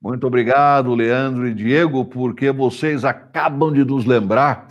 Muito obrigado, Leandro e Diego, porque vocês acabam de nos lembrar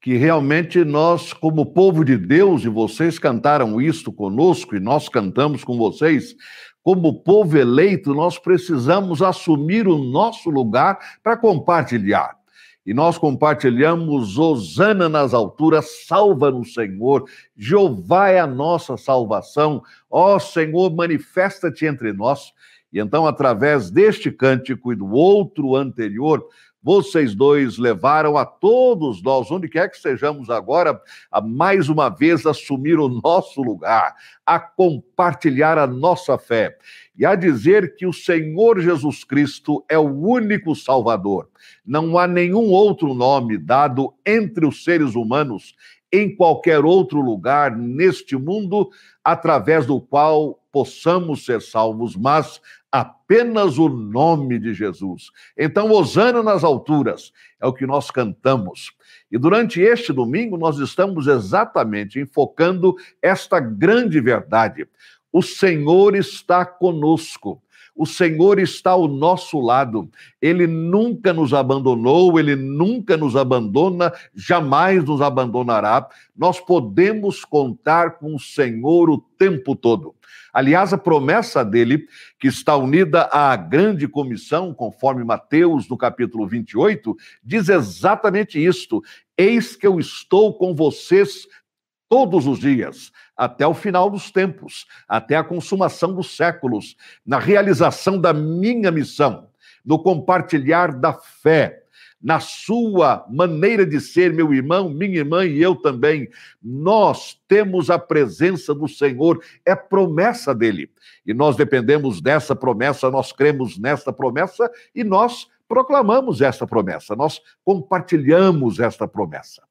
que realmente nós, como povo de Deus, e vocês cantaram isto conosco e nós cantamos com vocês, como povo eleito, nós precisamos assumir o nosso lugar para compartilhar. E nós compartilhamos Osana nas alturas, salva-nos, Senhor. Jeová é a nossa salvação. Ó Senhor, manifesta-te entre nós. E então, através deste cântico e do outro anterior, vocês dois levaram a todos nós, onde quer que estejamos agora, a mais uma vez assumir o nosso lugar, a compartilhar a nossa fé e a dizer que o Senhor Jesus Cristo é o único Salvador. Não há nenhum outro nome dado entre os seres humanos em qualquer outro lugar neste mundo através do qual possamos ser salvos, mas apenas o nome de Jesus. Então, Osana nas alturas é o que nós cantamos. E durante este domingo, nós estamos exatamente enfocando esta grande verdade. O Senhor está conosco. O Senhor está ao nosso lado. Ele nunca nos abandonou, ele nunca nos abandona, jamais nos abandonará. Nós podemos contar com o Senhor o tempo todo. Aliás, a promessa dele, que está unida à grande comissão, conforme Mateus, no capítulo 28, diz exatamente isto: Eis que eu estou com vocês todos os dias, até o final dos tempos, até a consumação dos séculos, na realização da minha missão, no compartilhar da fé, na sua maneira de ser, meu irmão, minha irmã e eu também. Nós temos a presença do Senhor, é promessa dele. E nós dependemos dessa promessa, nós cremos nessa promessa e nós proclamamos essa promessa, nós compartilhamos esta promessa.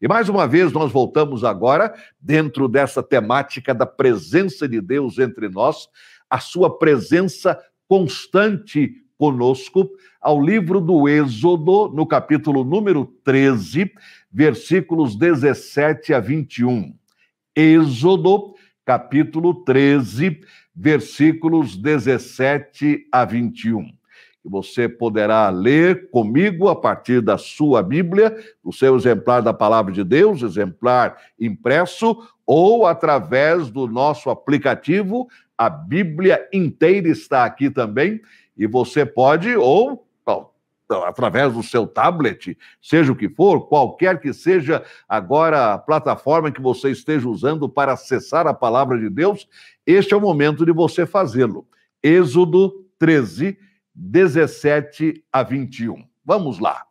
E mais uma vez nós voltamos agora dentro dessa temática da presença de Deus entre nós, a sua presença constante conosco, ao livro do Êxodo, no capítulo número 13, versículos 17 a 21. Êxodo, capítulo 13, versículos 17 a 21 que você poderá ler comigo a partir da sua Bíblia, do seu exemplar da Palavra de Deus, exemplar impresso, ou através do nosso aplicativo. A Bíblia inteira está aqui também, e você pode, ou através do seu tablet, seja o que for, qualquer que seja agora a plataforma que você esteja usando para acessar a palavra de Deus, este é o momento de você fazê-lo. Êxodo 13, 17 a 21. Vamos lá.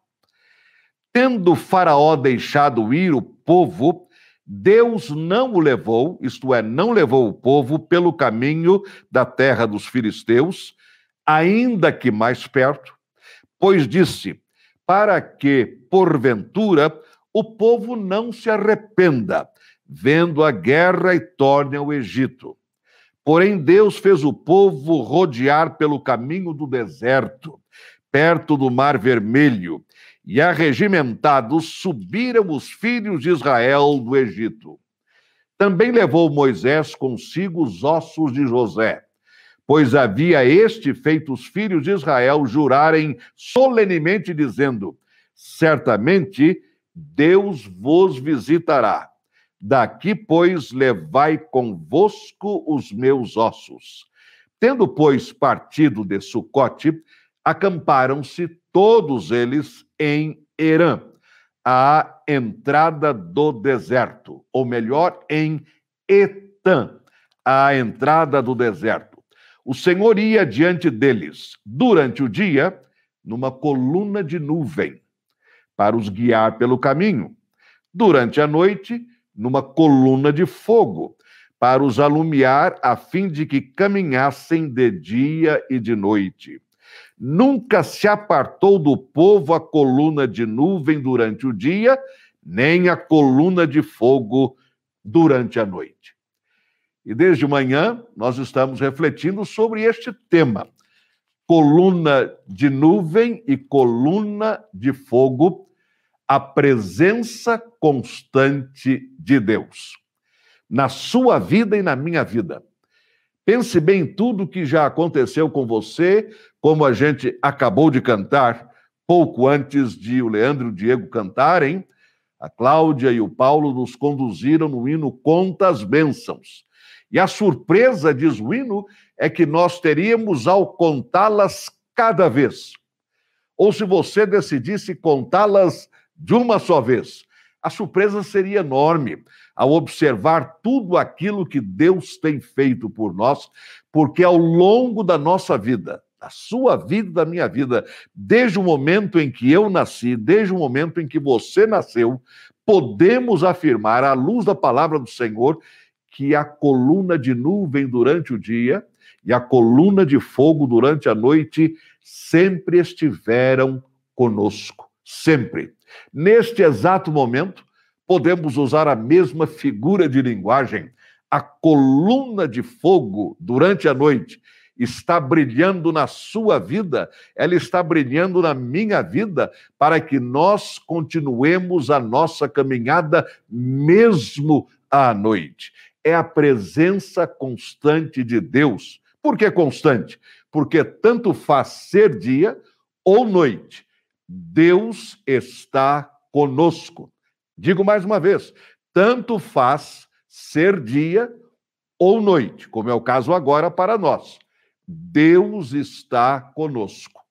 Tendo Faraó deixado ir o povo, Deus não o levou, isto é, não levou o povo pelo caminho da terra dos filisteus, ainda que mais perto, pois disse: para que, porventura, o povo não se arrependa, vendo a guerra e torne ao Egito. Porém, Deus fez o povo rodear pelo caminho do deserto, perto do Mar Vermelho, e arregimentados subiram os filhos de Israel do Egito. Também levou Moisés consigo os ossos de José, pois havia este feito os filhos de Israel jurarem solenemente, dizendo: Certamente Deus vos visitará Daqui, pois, levai convosco os meus ossos. Tendo, pois, partido de Sucote, acamparam-se todos eles em Herã, à entrada do deserto, ou melhor, em Etã, à entrada do deserto. O Senhor ia diante deles, durante o dia, numa coluna de nuvem, para os guiar pelo caminho. Durante a noite, numa coluna de fogo, para os alumiar, a fim de que caminhassem de dia e de noite. Nunca se apartou do povo a coluna de nuvem durante o dia, nem a coluna de fogo durante a noite. E desde manhã nós estamos refletindo sobre este tema: coluna de nuvem e coluna de fogo a presença constante de Deus na sua vida e na minha vida. Pense bem em tudo que já aconteceu com você, como a gente acabou de cantar pouco antes de o Leandro e o Diego cantarem. A Cláudia e o Paulo nos conduziram no hino Conta as Bênçãos. E a surpresa, diz o hino, é que nós teríamos ao contá-las cada vez. Ou se você decidisse contá-las de uma só vez, a surpresa seria enorme ao observar tudo aquilo que Deus tem feito por nós, porque ao longo da nossa vida, da sua vida, da minha vida, desde o momento em que eu nasci, desde o momento em que você nasceu, podemos afirmar, à luz da palavra do Senhor, que a coluna de nuvem durante o dia e a coluna de fogo durante a noite sempre estiveram conosco, sempre. Neste exato momento, podemos usar a mesma figura de linguagem. A coluna de fogo durante a noite está brilhando na sua vida, ela está brilhando na minha vida, para que nós continuemos a nossa caminhada mesmo à noite. É a presença constante de Deus. Por que constante? Porque tanto faz ser dia ou noite, Deus está conosco. Digo mais uma vez, tanto faz ser dia ou noite, como é o caso agora para nós. Deus está conosco.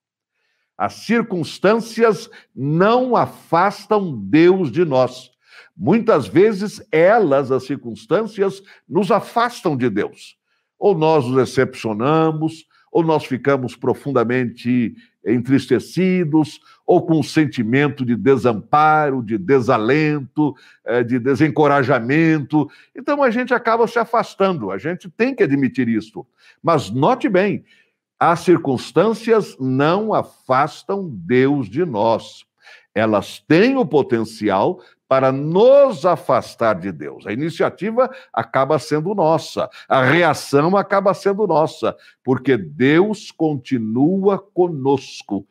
As circunstâncias não afastam Deus de nós. Muitas vezes elas, as circunstâncias, nos afastam de Deus. Ou nós nos decepcionamos, ou nós ficamos profundamente entristecidos, ou com um sentimento de desamparo, de desalento, eh, de desencorajamento. Então a gente acaba se afastando, a gente tem que admitir isso. Mas note bem, as circunstâncias não afastam Deus de nós. Elas têm o potencial para nos afastar de Deus. A iniciativa acaba sendo nossa, a reação acaba sendo nossa, porque Deus continua conosco.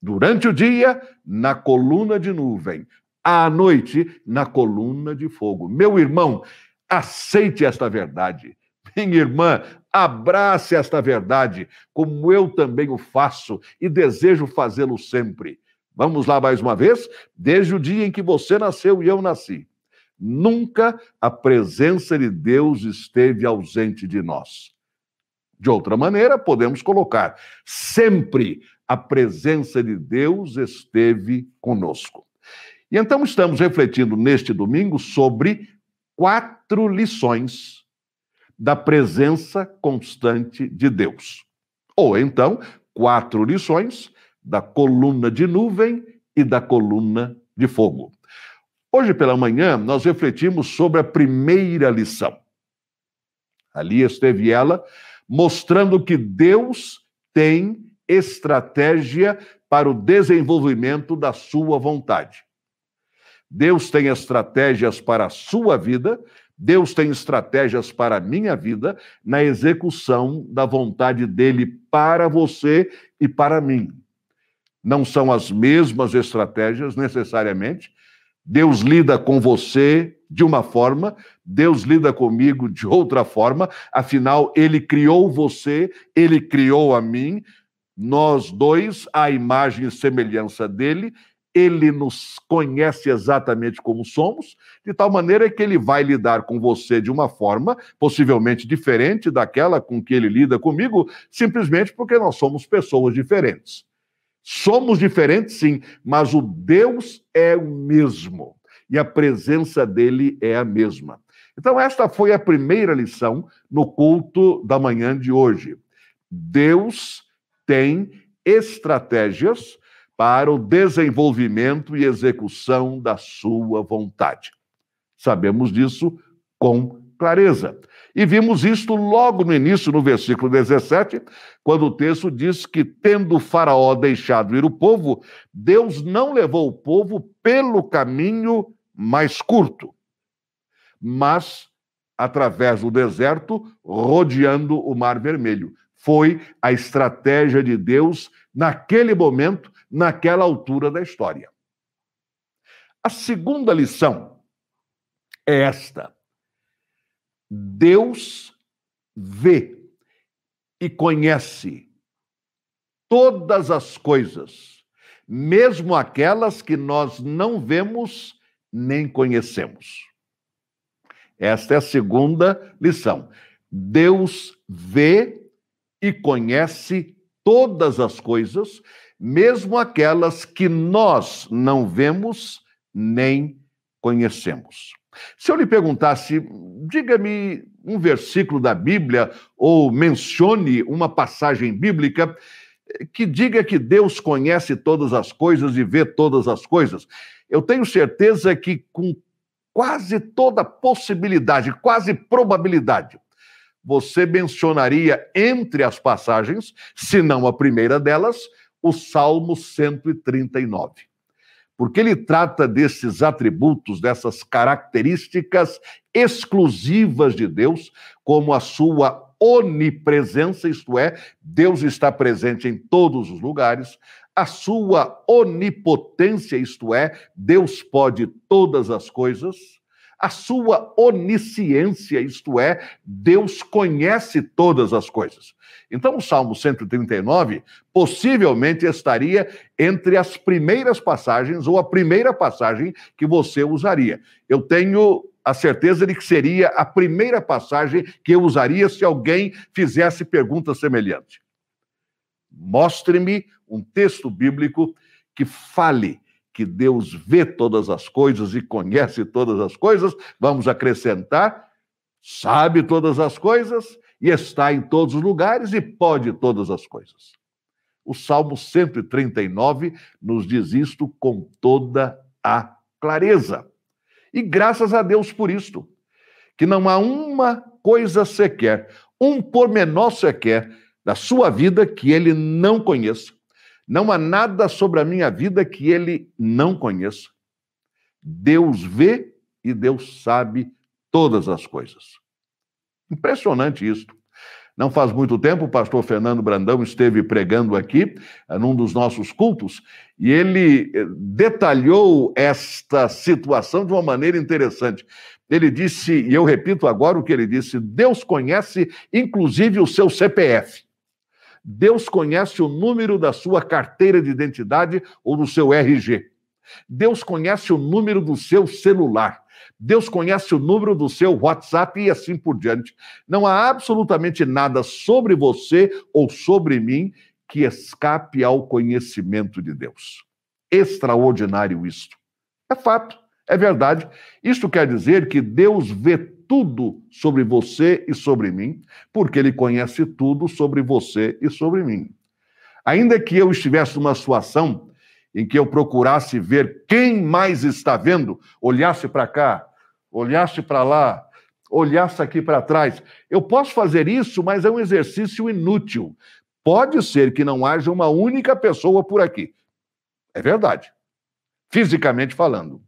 Durante o dia, na coluna de nuvem, à noite, na coluna de fogo. Meu irmão, aceite esta verdade. Minha irmã, abrace esta verdade, como eu também o faço e desejo fazê-lo sempre. Vamos lá mais uma vez? Desde o dia em que você nasceu e eu nasci, nunca a presença de Deus esteve ausente de nós. De outra maneira, podemos colocar: sempre a presença de Deus esteve conosco. E então estamos refletindo neste domingo sobre quatro lições da presença constante de Deus. Ou então, quatro lições da coluna de nuvem e da coluna de fogo. Hoje pela manhã, nós refletimos sobre a primeira lição. Ali esteve ela mostrando que Deus tem estratégia para o desenvolvimento da sua vontade. Deus tem estratégias para a sua vida, Deus tem estratégias para a minha vida na execução da vontade dele para você e para mim não são as mesmas estratégias necessariamente. Deus lida com você de uma forma, Deus lida comigo de outra forma, afinal, Ele criou você, Ele criou a mim, nós dois, a imagem e semelhança dele, ele nos conhece exatamente como somos, de tal maneira que ele vai lidar com você de uma forma possivelmente diferente daquela com que ele lida comigo, simplesmente porque nós somos pessoas diferentes. Somos diferentes, sim, mas o Deus é o mesmo e a presença dele é a mesma. Então, esta foi a primeira lição no culto da manhã de hoje. Deus tem estratégias para o desenvolvimento e execução da sua vontade. Sabemos disso com clareza. E vimos isto logo no início, no versículo 17, quando o texto diz que, tendo Faraó deixado ir o povo, Deus não levou o povo pelo caminho mais curto, mas através do deserto, rodeando o Mar Vermelho. Foi a estratégia de Deus naquele momento, naquela altura da história. A segunda lição é esta Deus vê e conhece todas as coisas, mesmo aquelas que nós não vemos nem conhecemos. Esta é a segunda lição. Deus vê e conhece todas as coisas, mesmo aquelas que nós não vemos nem conhecemos. Se eu lhe perguntasse, diga-me um versículo da Bíblia ou mencione uma passagem bíblica que diga que Deus conhece todas as coisas e vê todas as coisas, eu tenho certeza que com quase toda possibilidade, quase probabilidade, você mencionaria entre as passagens, se não a primeira delas, o Salmo 139. Porque ele trata desses atributos, dessas características exclusivas de Deus, como a sua onipresença, isto é, Deus está presente em todos os lugares, a sua onipotência, isto é, Deus pode todas as coisas, a sua onisciência, isto é, Deus conhece todas as coisas. Então, o Salmo 139 possivelmente estaria entre as primeiras passagens ou a primeira passagem que você usaria. Eu tenho a certeza de que seria a primeira passagem que eu usaria se alguém fizesse pergunta semelhante. Mostre-me um texto bíblico que fale que Deus vê todas as coisas e conhece todas as coisas. Vamos acrescentar, sabe todas as coisas e está em todos os lugares e pode todas as coisas. O Salmo 139 nos diz isto com toda a clareza. E graças a Deus por isto, que não há uma coisa sequer, um pormenor sequer da sua vida que ele não conheça. Não há nada sobre a minha vida que ele não conheça. Deus vê e Deus sabe todas as coisas. Impressionante isto. Não faz muito tempo, o pastor Fernando Brandão esteve pregando aqui, eh, num dos nossos cultos, e ele eh, detalhou esta situação de uma maneira interessante. Ele disse, e eu repito agora o que ele disse: Deus conhece inclusive o seu CPF. Deus conhece o número da sua carteira de identidade ou do seu RG. Deus conhece o número do seu celular. Deus conhece o número do seu WhatsApp e assim por diante. Não há absolutamente nada sobre você ou sobre mim que escape ao conhecimento de Deus. Extraordinário isto. É fato, é verdade. Isto quer dizer que Deus vê tudo sobre você e sobre mim, porque ele conhece tudo sobre você e sobre mim. Ainda que eu estivesse numa situação em que eu procurasse ver quem mais está vendo, olhasse para cá, olhasse para lá, olhasse aqui para trás. Eu posso fazer isso, mas é um exercício inútil. Pode ser que não haja uma única pessoa por aqui. É verdade. Fisicamente falando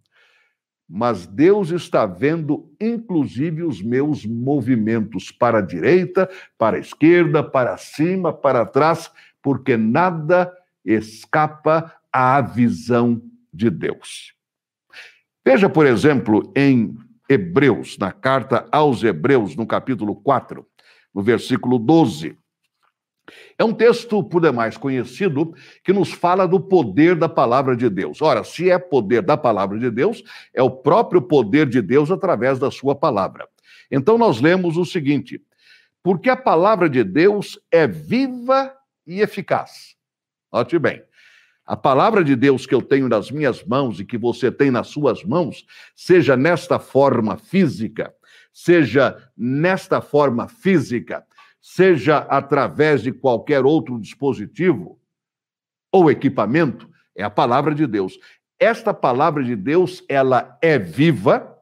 mas Deus está vendo inclusive os meus movimentos para a direita, para a esquerda, para cima, para trás, porque nada escapa à visão de Deus. Veja, por exemplo, em Hebreus, na carta aos Hebreus, no capítulo 4, no versículo 12. É um texto, por demais conhecido, que nos fala do poder da palavra de Deus. Ora, se é poder da palavra de Deus, é o próprio poder de Deus através da sua palavra. Então, nós lemos o seguinte: porque a palavra de Deus é viva e eficaz. Note bem. A palavra de Deus que eu tenho nas minhas mãos e que você tem nas suas mãos, seja nesta forma física, seja nesta forma física, seja através de qualquer outro dispositivo ou equipamento, é a palavra de Deus. Esta palavra de Deus, ela é viva,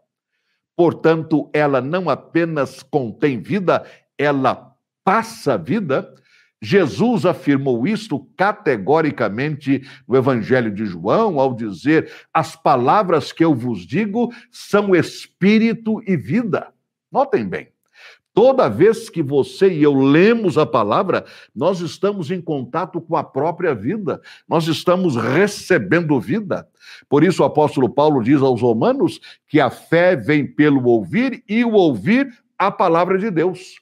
portanto, ela não apenas contém vida, ela passa vida. Jesus afirmou isto categoricamente no Evangelho de João, ao dizer: As palavras que eu vos digo são espírito e vida. Notem bem, Toda vez que você e eu lemos a palavra, nós estamos em contato com a própria vida, nós estamos recebendo vida. Por isso o apóstolo Paulo diz aos Romanos que a fé vem pelo ouvir e o ouvir a palavra de Deus.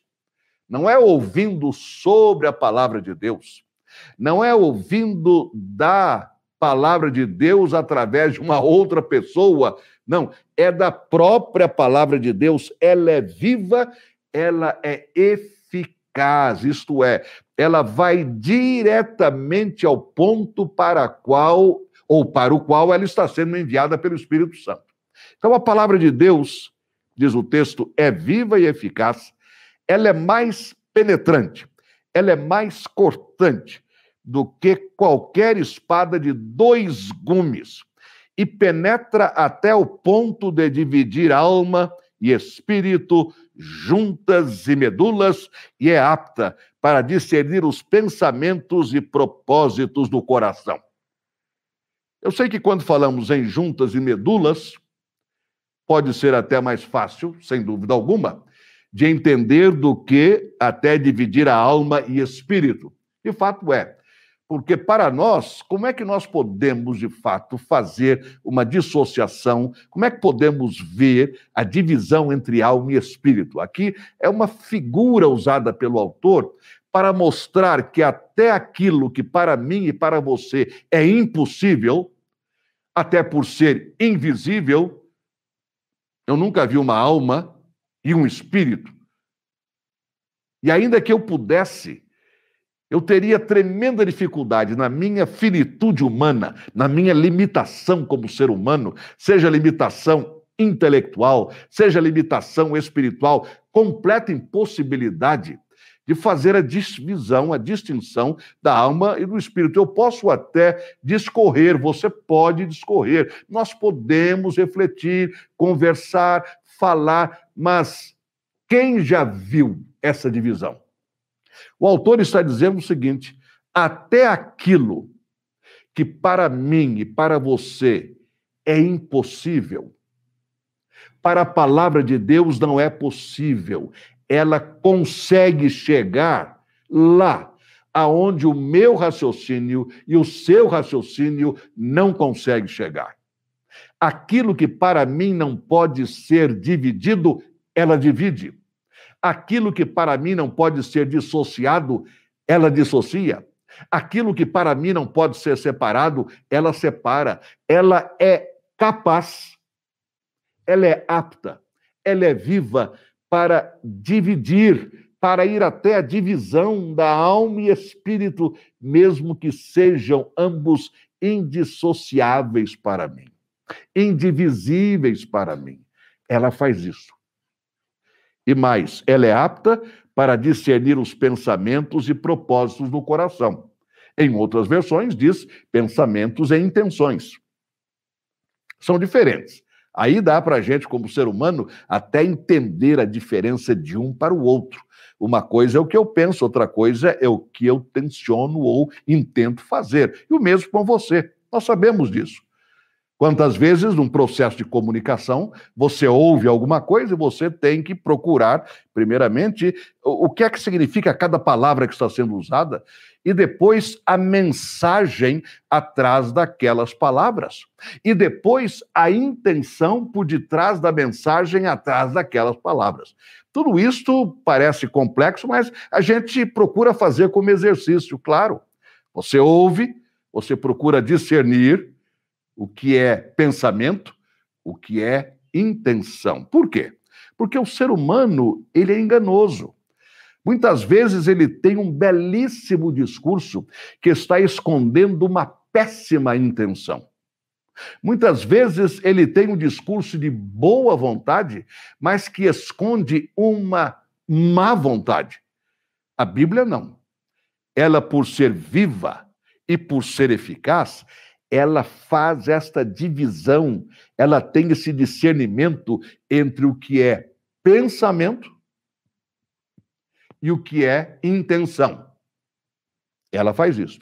não é ouvindo sobre a palavra de Deus, não é ouvindo da palavra de Deus através de uma outra pessoa, não, é da própria palavra de Deus, ela é viva, ela é eficaz, isto é, ela vai diretamente ao ponto para qual ou para o qual ela está sendo enviada pelo Espírito Santo. Então a palavra de Deus, diz o texto, é viva e eficaz, ela é mais penetrante, ela é mais cortante do que qualquer espada de dois gumes e penetra até o ponto de dividir alma e espírito, juntas e medulas, e é apta para discernir os pensamentos e propósitos do coração. Eu sei que quando falamos em juntas e medulas, pode ser até mais fácil, sem dúvida alguma, de entender do que até dividir a alma e espírito. E fato é, porque para nós, como é que nós podemos de fato fazer uma dissociação? Como é que podemos ver a divisão entre alma e espírito? Aqui é uma figura usada pelo autor para mostrar que até aquilo que para mim e para você é impossível, até por ser invisível, eu nunca vi uma alma e um espírito. E ainda que eu pudesse, eu teria tremenda dificuldade na minha finitude humana, na minha limitação como ser humano, seja limitação intelectual, seja limitação espiritual, completa impossibilidade de fazer a divisão, a distinção da alma e do espírito. Eu posso até discorrer, você pode discorrer, nós podemos refletir, conversar, falar, mas quem já viu essa divisão? O autor está dizendo o seguinte: até aquilo que para mim e para você é impossível, para a palavra de Deus não é possível ela consegue chegar lá aonde o meu raciocínio e o seu raciocínio não consegue chegar. Aquilo que para mim não pode ser dividido, ela divide. Aquilo que para mim não pode ser dissociado, ela dissocia. Aquilo que para mim não pode ser separado, ela separa. Ela é capaz, ela é apta, ela é viva para dividir, para ir até a divisão da alma e espírito, mesmo que sejam ambos indissociáveis para mim, indivisíveis para mim. Ela faz isso. E mais, ela é apta para discernir os pensamentos e propósitos do coração. Em outras versões, diz pensamentos e intenções. São diferentes. Aí dá para a gente, como ser humano, até entender a diferença de um para o outro. Uma coisa é o que eu penso, outra coisa é o que eu tenciono ou intento fazer. E o mesmo com você. Nós sabemos disso. Quantas vezes, num processo de comunicação, você ouve alguma coisa e você tem que procurar, primeiramente, o que é que significa cada palavra que está sendo usada e depois a mensagem atrás daquelas palavras. E depois a intenção por detrás da mensagem atrás daquelas palavras. Tudo isso parece complexo, mas a gente procura fazer como exercício, claro. Você ouve, você procura discernir o que é pensamento, o que é intenção. Por quê? Porque o ser humano, ele é enganoso. Muitas vezes ele tem um belíssimo discurso que está escondendo uma péssima intenção. Muitas vezes ele tem um discurso de boa vontade, mas que esconde uma má vontade. A Bíblia não. Ela, por ser viva e por ser eficaz, ela faz esta divisão, ela tem esse discernimento entre o que é pensamento e o que é intenção. Ela faz isso.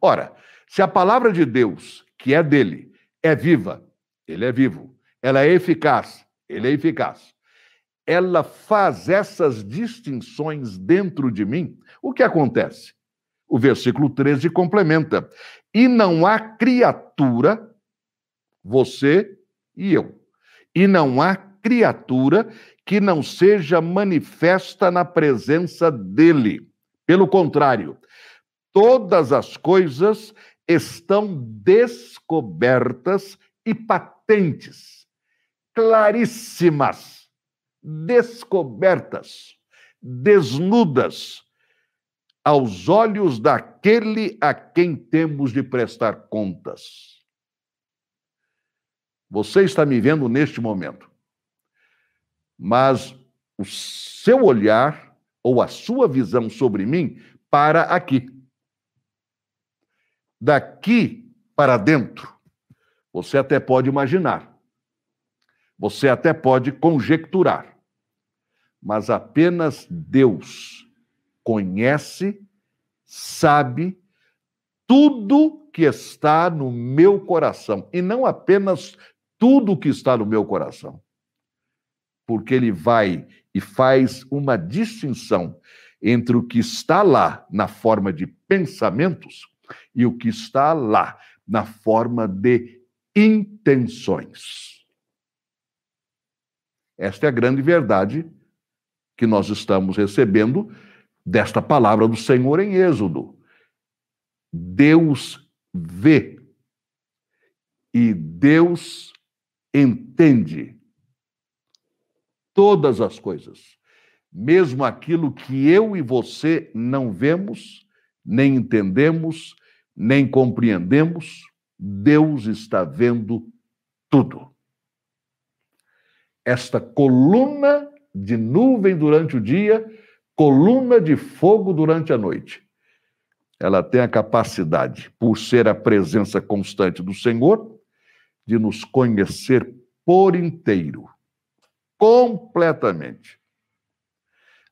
Ora, se a palavra de Deus, que é dele, é viva, ele é vivo, ela é eficaz, ele é eficaz. Ela faz essas distinções dentro de mim. O que acontece? O versículo 13 complementa: E não há criatura, você e eu, e não há criatura que não seja manifesta na presença dele. Pelo contrário, todas as coisas estão descobertas e patentes, claríssimas, descobertas, desnudas aos olhos daquele a quem temos de prestar contas. Você está me vendo neste momento, mas o seu olhar ou a sua visão sobre mim para aqui. Daqui para dentro, você até pode imaginar, você até pode conjecturar, mas apenas Deus conhece, sabe tudo que está no meu coração. E não apenas tudo que está no meu coração. Porque ele vai e faz uma distinção entre o que está lá na forma de pensamentos e o que está lá na forma de intenções. Esta é a grande verdade que nós estamos recebendo desta palavra do Senhor em Êxodo. Deus vê e Deus entende todas as coisas, mesmo aquilo que eu e você não vemos, nem entendemos, nem compreendemos, Deus está vendo tudo. Esta coluna de nuvem durante o dia coluna de fogo durante a noite. Ela tem a capacidade, por ser a presença constante do Senhor, de nos conhecer por inteiro, completamente.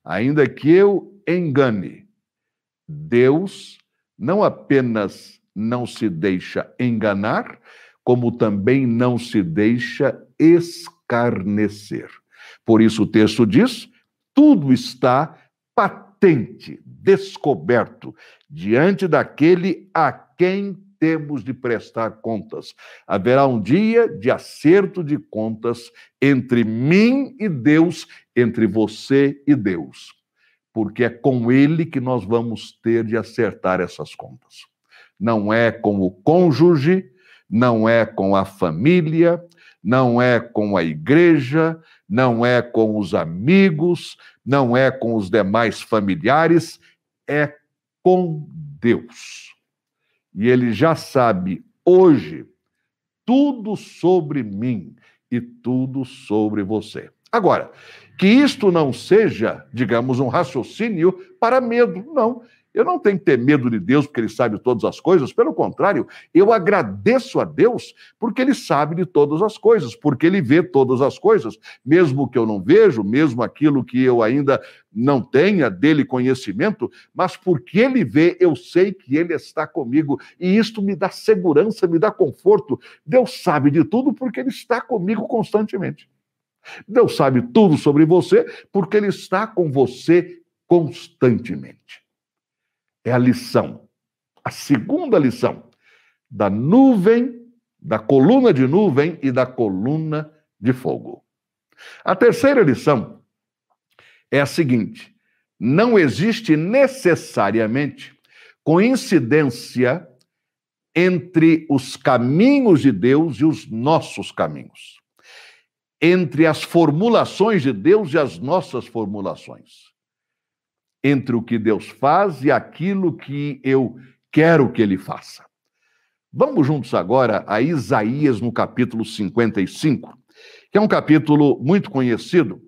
Ainda que eu engane, Deus não apenas não se deixa enganar, como também não se deixa escarnecer. Por isso o texto diz: tudo está patente, descoberto, diante daquele a quem temos de prestar contas. Haverá um dia de acerto de contas entre mim e Deus, entre você e Deus, porque é com Ele que nós vamos ter de acertar essas contas. Não é com o cônjuge, não é com a família, não é com a igreja, não é com os amigos, não é com os demais familiares, é com Deus. E ele já sabe hoje tudo sobre mim e tudo sobre você. Agora, que isto não seja, digamos, um raciocínio para medo, não. Eu não tenho que ter medo de Deus porque ele sabe todas as coisas, pelo contrário, eu agradeço a Deus porque ele sabe de todas as coisas, porque ele vê todas as coisas, mesmo que eu não vejo, mesmo aquilo que eu ainda não tenha dele conhecimento, mas porque ele vê, eu sei que ele está comigo e isto me dá segurança, me dá conforto. Deus sabe de tudo porque ele está comigo constantemente. Deus sabe tudo sobre você porque ele está com você constantemente é a lição. A segunda lição da nuvem, da coluna de nuvem e da coluna de fogo. A terceira lição é a seguinte: não existe necessariamente coincidência entre os caminhos de Deus e os nossos caminhos, entre as formulações de Deus e as nossas formulações entre o que Deus faz e aquilo que eu quero que ele faça. Vamos juntos agora a Isaías no capítulo 55, que é um capítulo muito conhecido,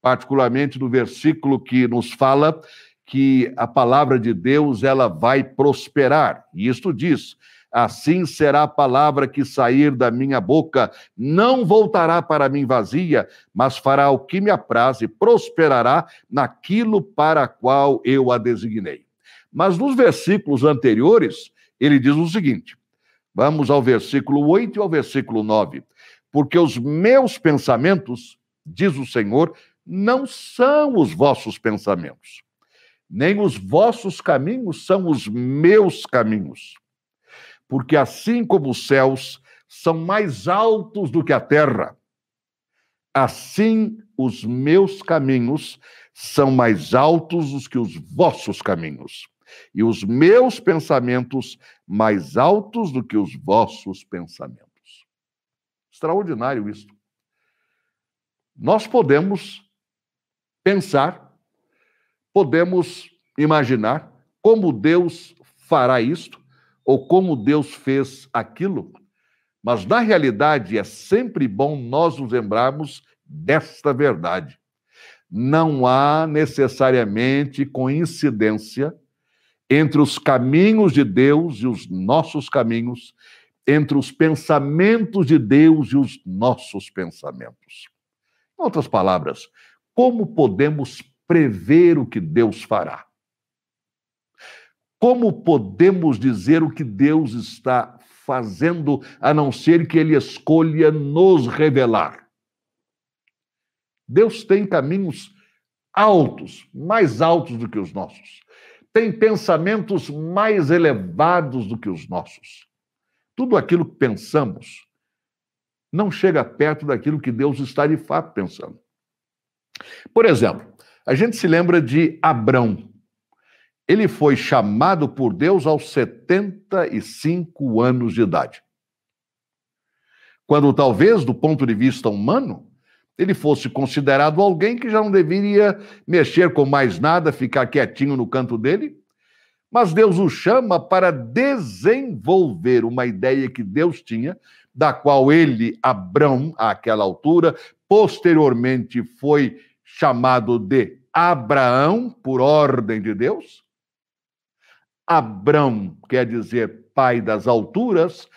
particularmente no versículo que nos fala que a palavra de Deus ela vai prosperar. E isto diz: Assim será a palavra que sair da minha boca, não voltará para mim vazia, mas fará o que me apraz e prosperará naquilo para qual eu a designei. Mas nos versículos anteriores, ele diz o seguinte: vamos ao versículo 8 e ao versículo 9. Porque os meus pensamentos, diz o Senhor, não são os vossos pensamentos, nem os vossos caminhos são os meus caminhos porque assim como os céus são mais altos do que a terra, assim os meus caminhos são mais altos do que os vossos caminhos, e os meus pensamentos mais altos do que os vossos pensamentos. Extraordinário isso. Nós podemos pensar, podemos imaginar como Deus fará isto, ou como Deus fez aquilo, mas na realidade é sempre bom nós nos lembrarmos desta verdade. Não há necessariamente coincidência entre os caminhos de Deus e os nossos caminhos, entre os pensamentos de Deus e os nossos pensamentos. Em outras palavras, como podemos prever o que Deus fará? Como podemos dizer o que Deus está fazendo, a não ser que Ele escolha nos revelar? Deus tem caminhos altos, mais altos do que os nossos. Tem pensamentos mais elevados do que os nossos. Tudo aquilo que pensamos não chega perto daquilo que Deus está de fato pensando. Por exemplo, a gente se lembra de Abrão. Ele foi chamado por Deus aos 75 anos de idade. Quando talvez, do ponto de vista humano, ele fosse considerado alguém que já não deveria mexer com mais nada, ficar quietinho no canto dele. Mas Deus o chama para desenvolver uma ideia que Deus tinha, da qual ele, Abrão, àquela altura, posteriormente foi chamado de Abraão, por ordem de Deus, Abrão quer dizer pai das alturas,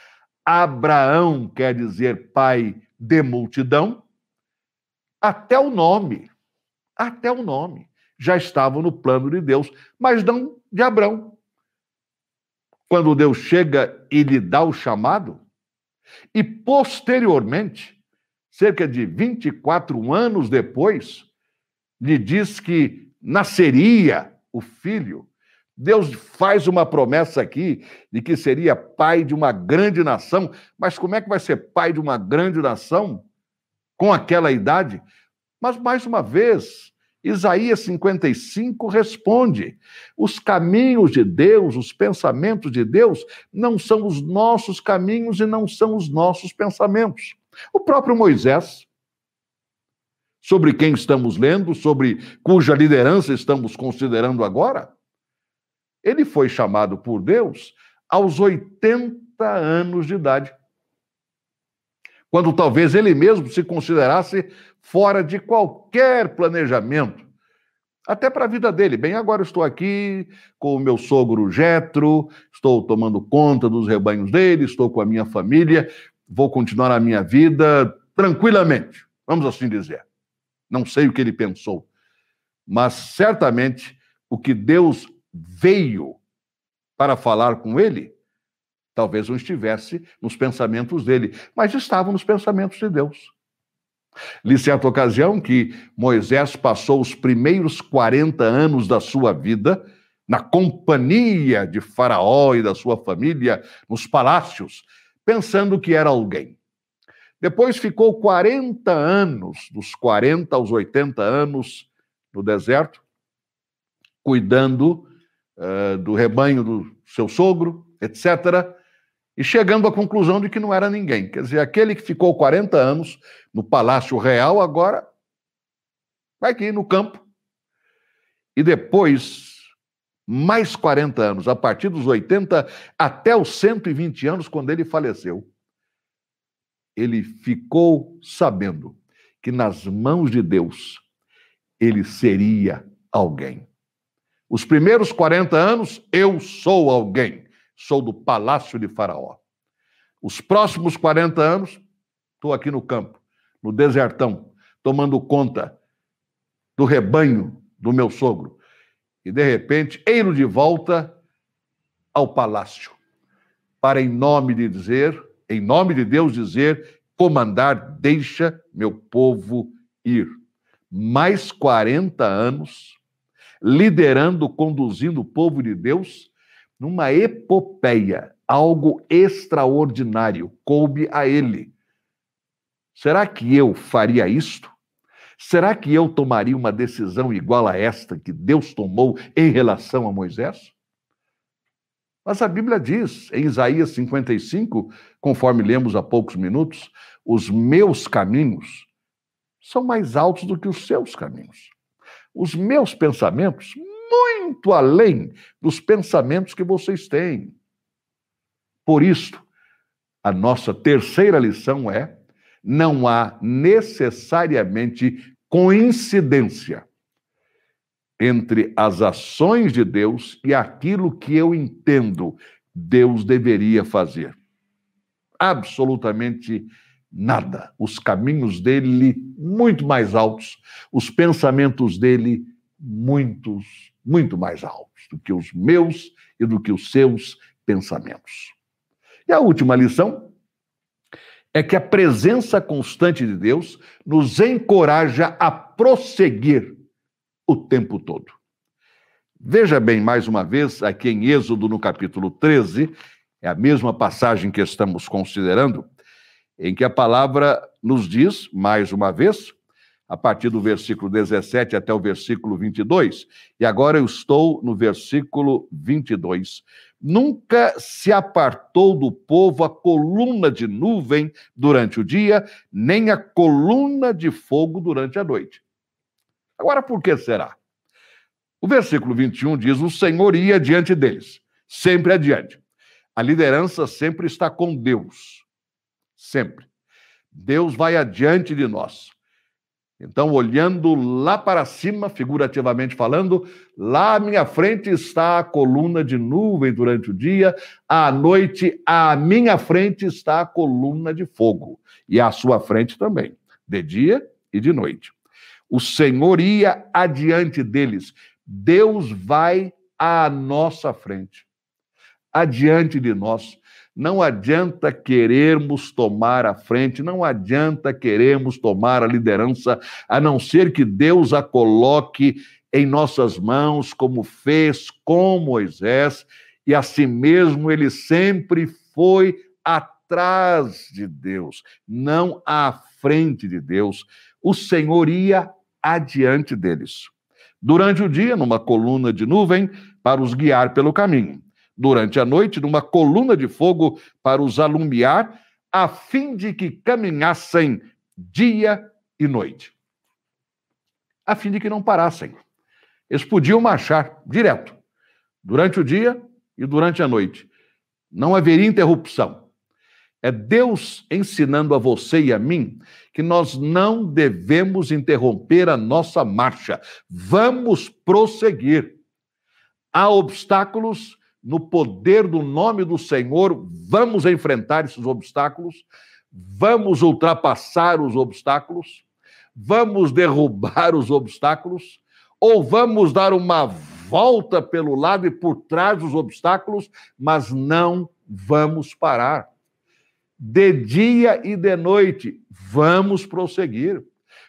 Abraão quer dizer pai de multidão. Até o nome, até o nome, já estava no plano de Deus, mas não de Abrão. Quando Deus chega e lhe dá o chamado, e posteriormente, cerca de 24 anos depois, lhe diz que nasceria o filho Deus faz uma promessa aqui de que seria pai de uma grande nação, mas como é que vai ser pai de uma grande nação com aquela idade? Mas, mais uma vez, Isaías 55 responde: os caminhos de Deus, os pensamentos de Deus, não são os nossos caminhos e não são os nossos pensamentos. O próprio Moisés, sobre quem estamos lendo, sobre cuja liderança estamos considerando agora, ele foi chamado por Deus aos 80 anos de idade. Quando talvez ele mesmo se considerasse fora de qualquer planejamento, até para a vida dele. Bem, agora estou aqui com o meu sogro Jetro, estou tomando conta dos rebanhos dele, estou com a minha família, vou continuar a minha vida tranquilamente, vamos assim dizer. Não sei o que ele pensou, mas certamente o que Deus veio para falar com ele, talvez não estivesse nos pensamentos dele, mas estava nos pensamentos de Deus. Li certa ocasião que Moisés passou os primeiros 40 anos da sua vida na companhia de Faraó e da sua família, nos palácios, pensando que era alguém. Depois ficou 40 anos, dos 40 aos 80 anos, no deserto, cuidando do rebanho do seu sogro, etc., e chegando à conclusão de que não era ninguém. Quer dizer, aquele que ficou 40 anos no Palácio Real, agora vai aqui no campo. E depois, mais 40 anos, a partir dos 80 até os 120 anos, quando ele faleceu, ele ficou sabendo que nas mãos de Deus ele seria alguém. Os primeiros 40 anos, eu sou alguém, sou do palácio de Faraó. Os próximos 40 anos, estou aqui no campo, no desertão, tomando conta do rebanho do meu sogro. E de repente, eiro de volta ao palácio, para em nome de dizer, em nome de Deus dizer, comandar, deixa meu povo ir. Mais 40 anos liderando, conduzindo o povo de Deus numa epopeia, algo extraordinário, coube a ele. Será que eu faria isto? Será que eu tomaria uma decisão igual a esta que Deus tomou em relação a Moisés? Mas a Bíblia diz, em Isaías 55, conforme lemos há poucos minutos, os meus caminhos são mais altos do que os seus caminhos. Os meus pensamentos, muito além dos pensamentos que vocês têm. Por isso, a nossa terceira lição é: não há necessariamente coincidência entre as ações de Deus e aquilo que eu entendo Deus deveria fazer. Absolutamente nada. Os caminhos dele muito mais altos, os pensamentos dele muitos, muito mais altos do que os meus e do que os seus pensamentos. E a última lição é que a presença constante de Deus nos encoraja a prosseguir o tempo todo. Veja bem, mais uma vez, aqui em Êxodo, no capítulo 13, é a mesma passagem que estamos considerando, em que a palavra nos diz, mais uma vez, a partir do versículo 17 até o versículo 22, e agora eu estou no versículo 22. Nunca se apartou do povo a coluna de nuvem durante o dia, nem a coluna de fogo durante a noite. Agora, por que será? O versículo 21 diz: O Senhor ia diante deles, sempre adiante. A liderança sempre está com Deus. Sempre. Deus vai adiante de nós. Então, olhando lá para cima, figurativamente falando, lá à minha frente está a coluna de nuvem durante o dia, à noite, à minha frente está a coluna de fogo, e à sua frente também, de dia e de noite. O Senhor ia adiante deles. Deus vai à nossa frente, adiante de nós. Não adianta querermos tomar a frente, não adianta queremos tomar a liderança, a não ser que Deus a coloque em nossas mãos, como fez com Moisés, e assim mesmo ele sempre foi atrás de Deus, não à frente de Deus. O Senhor ia adiante deles. Durante o dia, numa coluna de nuvem, para os guiar pelo caminho. Durante a noite, numa coluna de fogo, para os alumiar, a fim de que caminhassem dia e noite. A fim de que não parassem. Eles podiam marchar direto, durante o dia e durante a noite. Não haveria interrupção. É Deus ensinando a você e a mim que nós não devemos interromper a nossa marcha. Vamos prosseguir. Há obstáculos no poder do nome do Senhor, vamos enfrentar esses obstáculos, vamos ultrapassar os obstáculos, vamos derrubar os obstáculos, ou vamos dar uma volta pelo lado e por trás dos obstáculos, mas não vamos parar de dia e de noite. Vamos prosseguir.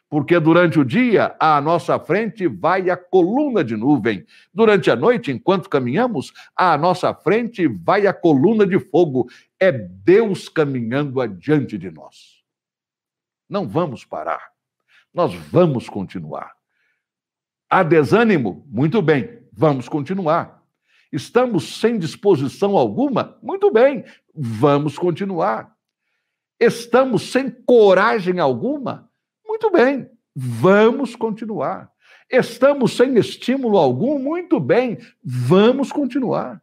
Porque durante o dia, à nossa frente vai a coluna de nuvem. Durante a noite, enquanto caminhamos, à nossa frente vai a coluna de fogo. É Deus caminhando adiante de nós. Não vamos parar. Nós vamos continuar. Há desânimo? Muito bem, vamos continuar. Estamos sem disposição alguma? Muito bem, vamos continuar. Estamos sem coragem alguma? Muito bem, vamos continuar. Estamos sem estímulo algum? Muito bem, vamos continuar.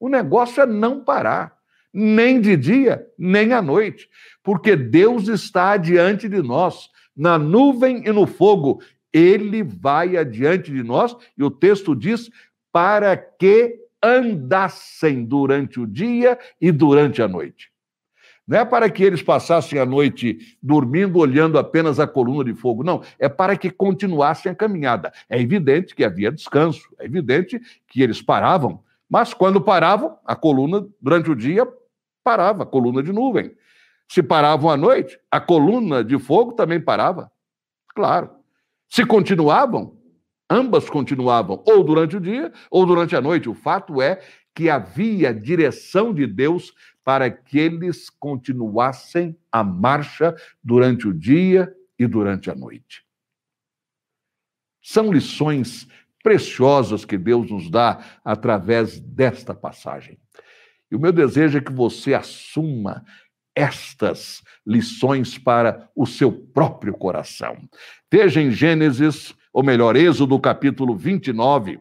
O negócio é não parar, nem de dia, nem à noite, porque Deus está adiante de nós, na nuvem e no fogo. Ele vai adiante de nós, e o texto diz: para que andassem durante o dia e durante a noite. Não é para que eles passassem a noite dormindo, olhando apenas a coluna de fogo, não. É para que continuassem a caminhada. É evidente que havia descanso, é evidente que eles paravam, mas quando paravam, a coluna, durante o dia, parava, a coluna de nuvem. Se paravam à noite, a coluna de fogo também parava. Claro. Se continuavam, ambas continuavam, ou durante o dia ou durante a noite. O fato é que havia direção de Deus para que eles continuassem a marcha durante o dia e durante a noite. São lições preciosas que Deus nos dá através desta passagem. E o meu desejo é que você assuma estas lições para o seu próprio coração. Veja em Gênesis, ou melhor, Êxodo capítulo 29,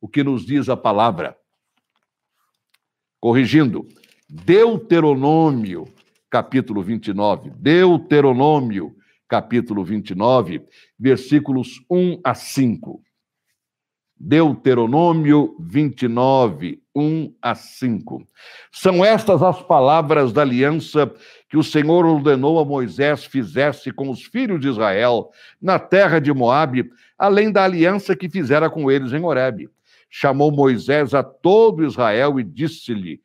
o que nos diz a palavra. Corrigindo, Deuteronômio, capítulo 29. Deuteronômio, capítulo 29, versículos 1 a 5. Deuteronômio 29, 1 a 5. São estas as palavras da aliança que o Senhor ordenou a Moisés fizesse com os filhos de Israel na terra de Moabe, além da aliança que fizera com eles em Horebe. Chamou Moisés a todo Israel e disse-lhe: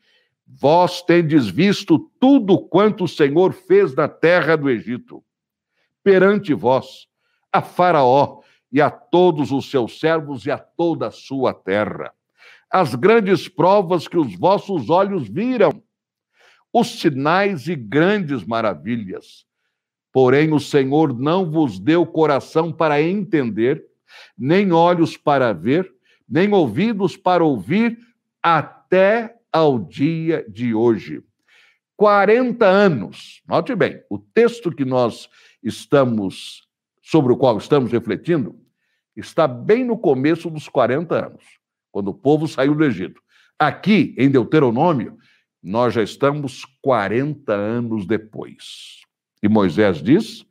Vós tendes visto tudo quanto o Senhor fez na terra do Egito. Perante vós, a Faraó, e a todos os seus servos e a toda a sua terra. As grandes provas que os vossos olhos viram, os sinais e grandes maravilhas. Porém, o Senhor não vos deu coração para entender, nem olhos para ver, nem ouvidos para ouvir, até ao dia de hoje. 40 anos. Note bem, o texto que nós estamos sobre o qual estamos refletindo está bem no começo dos 40 anos, quando o povo saiu do Egito. Aqui, em Deuteronômio, nós já estamos 40 anos depois. E Moisés diz: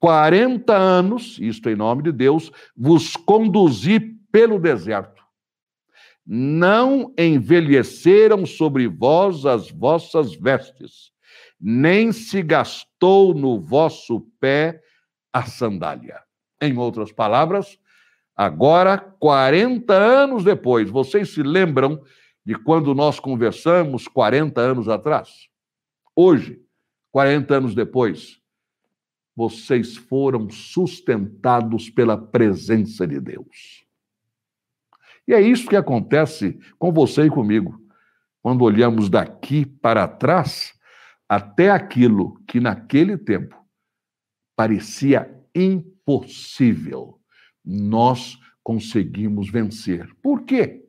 40 anos, isto em nome de Deus, vos conduzi pelo deserto. Não envelheceram sobre vós as vossas vestes, nem se gastou no vosso pé a sandália. Em outras palavras, Agora, 40 anos depois, vocês se lembram de quando nós conversamos 40 anos atrás? Hoje, 40 anos depois, vocês foram sustentados pela presença de Deus. E é isso que acontece com você e comigo. Quando olhamos daqui para trás, até aquilo que naquele tempo parecia impossível nós conseguimos vencer. Por quê?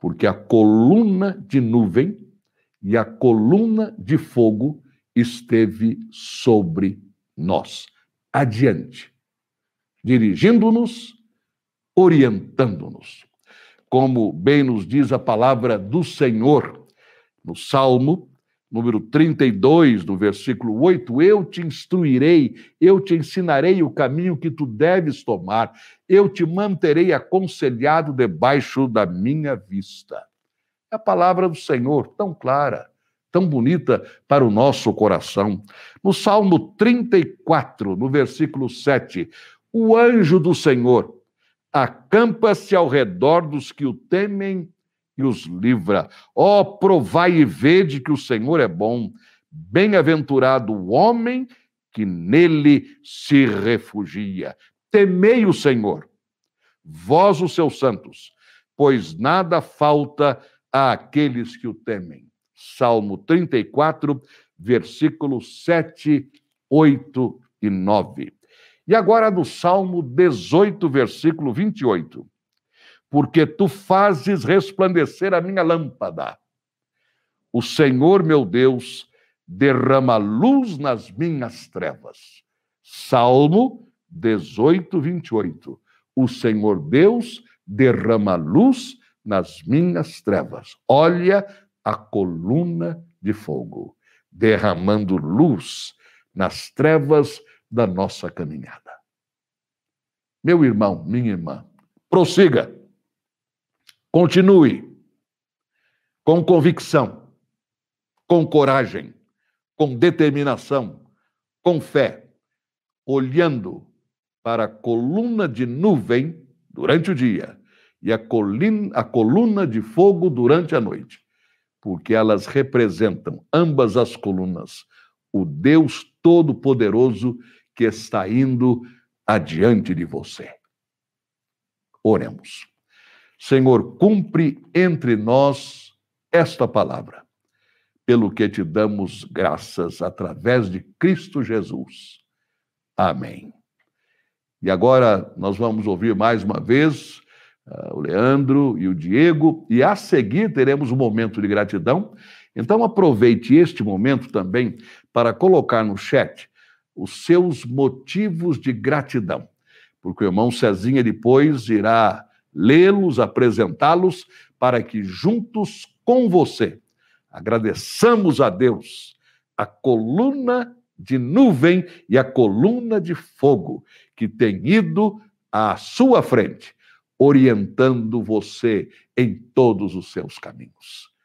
Porque a coluna de nuvem e a coluna de fogo esteve sobre nós. Adiante, dirigindo-nos, orientando-nos. Como bem nos diz a palavra do Senhor no Salmo número 32, no versículo 8, eu te instruirei, eu te ensinarei o caminho que tu deves tomar, eu te manterei aconselhado debaixo da minha vista. É a palavra do Senhor, tão clara, tão bonita para o nosso coração. No Salmo 34, no versículo 7, o anjo do Senhor acampa-se ao redor dos que o temem e os livra. Ó, oh, provai e vede que o Senhor é bom. Bem-aventurado o homem que nele se refugia. Temei o Senhor, vós os seus santos, pois nada falta àqueles que o temem. Salmo 34, versículos 7, 8 e 9. E agora do Salmo 18, versículo 28 porque tu fazes resplandecer a minha lâmpada. O Senhor, meu Deus, derrama luz nas minhas trevas. Salmo 18, 28. O Senhor Deus derrama luz nas minhas trevas. Olha a coluna de fogo, derramando luz nas trevas da nossa caminhada. Meu irmão, minha irmã, prossiga. Continue com convicção, com coragem, com determinação, com fé, olhando para a coluna de nuvem durante o dia e a, colina, a coluna de fogo durante a noite, porque elas representam, ambas as colunas, o Deus Todo-Poderoso que está indo adiante de você. Oremos. Senhor, cumpre entre nós esta palavra, pelo que te damos graças através de Cristo Jesus. Amém. E agora nós vamos ouvir mais uma vez uh, o Leandro e o Diego, e a seguir teremos um momento de gratidão. Então aproveite este momento também para colocar no chat os seus motivos de gratidão, porque o irmão Cezinha depois irá lê-los, apresentá-los, para que juntos com você agradeçamos a Deus a coluna de nuvem e a coluna de fogo que tem ido à sua frente, orientando você em todos os seus caminhos.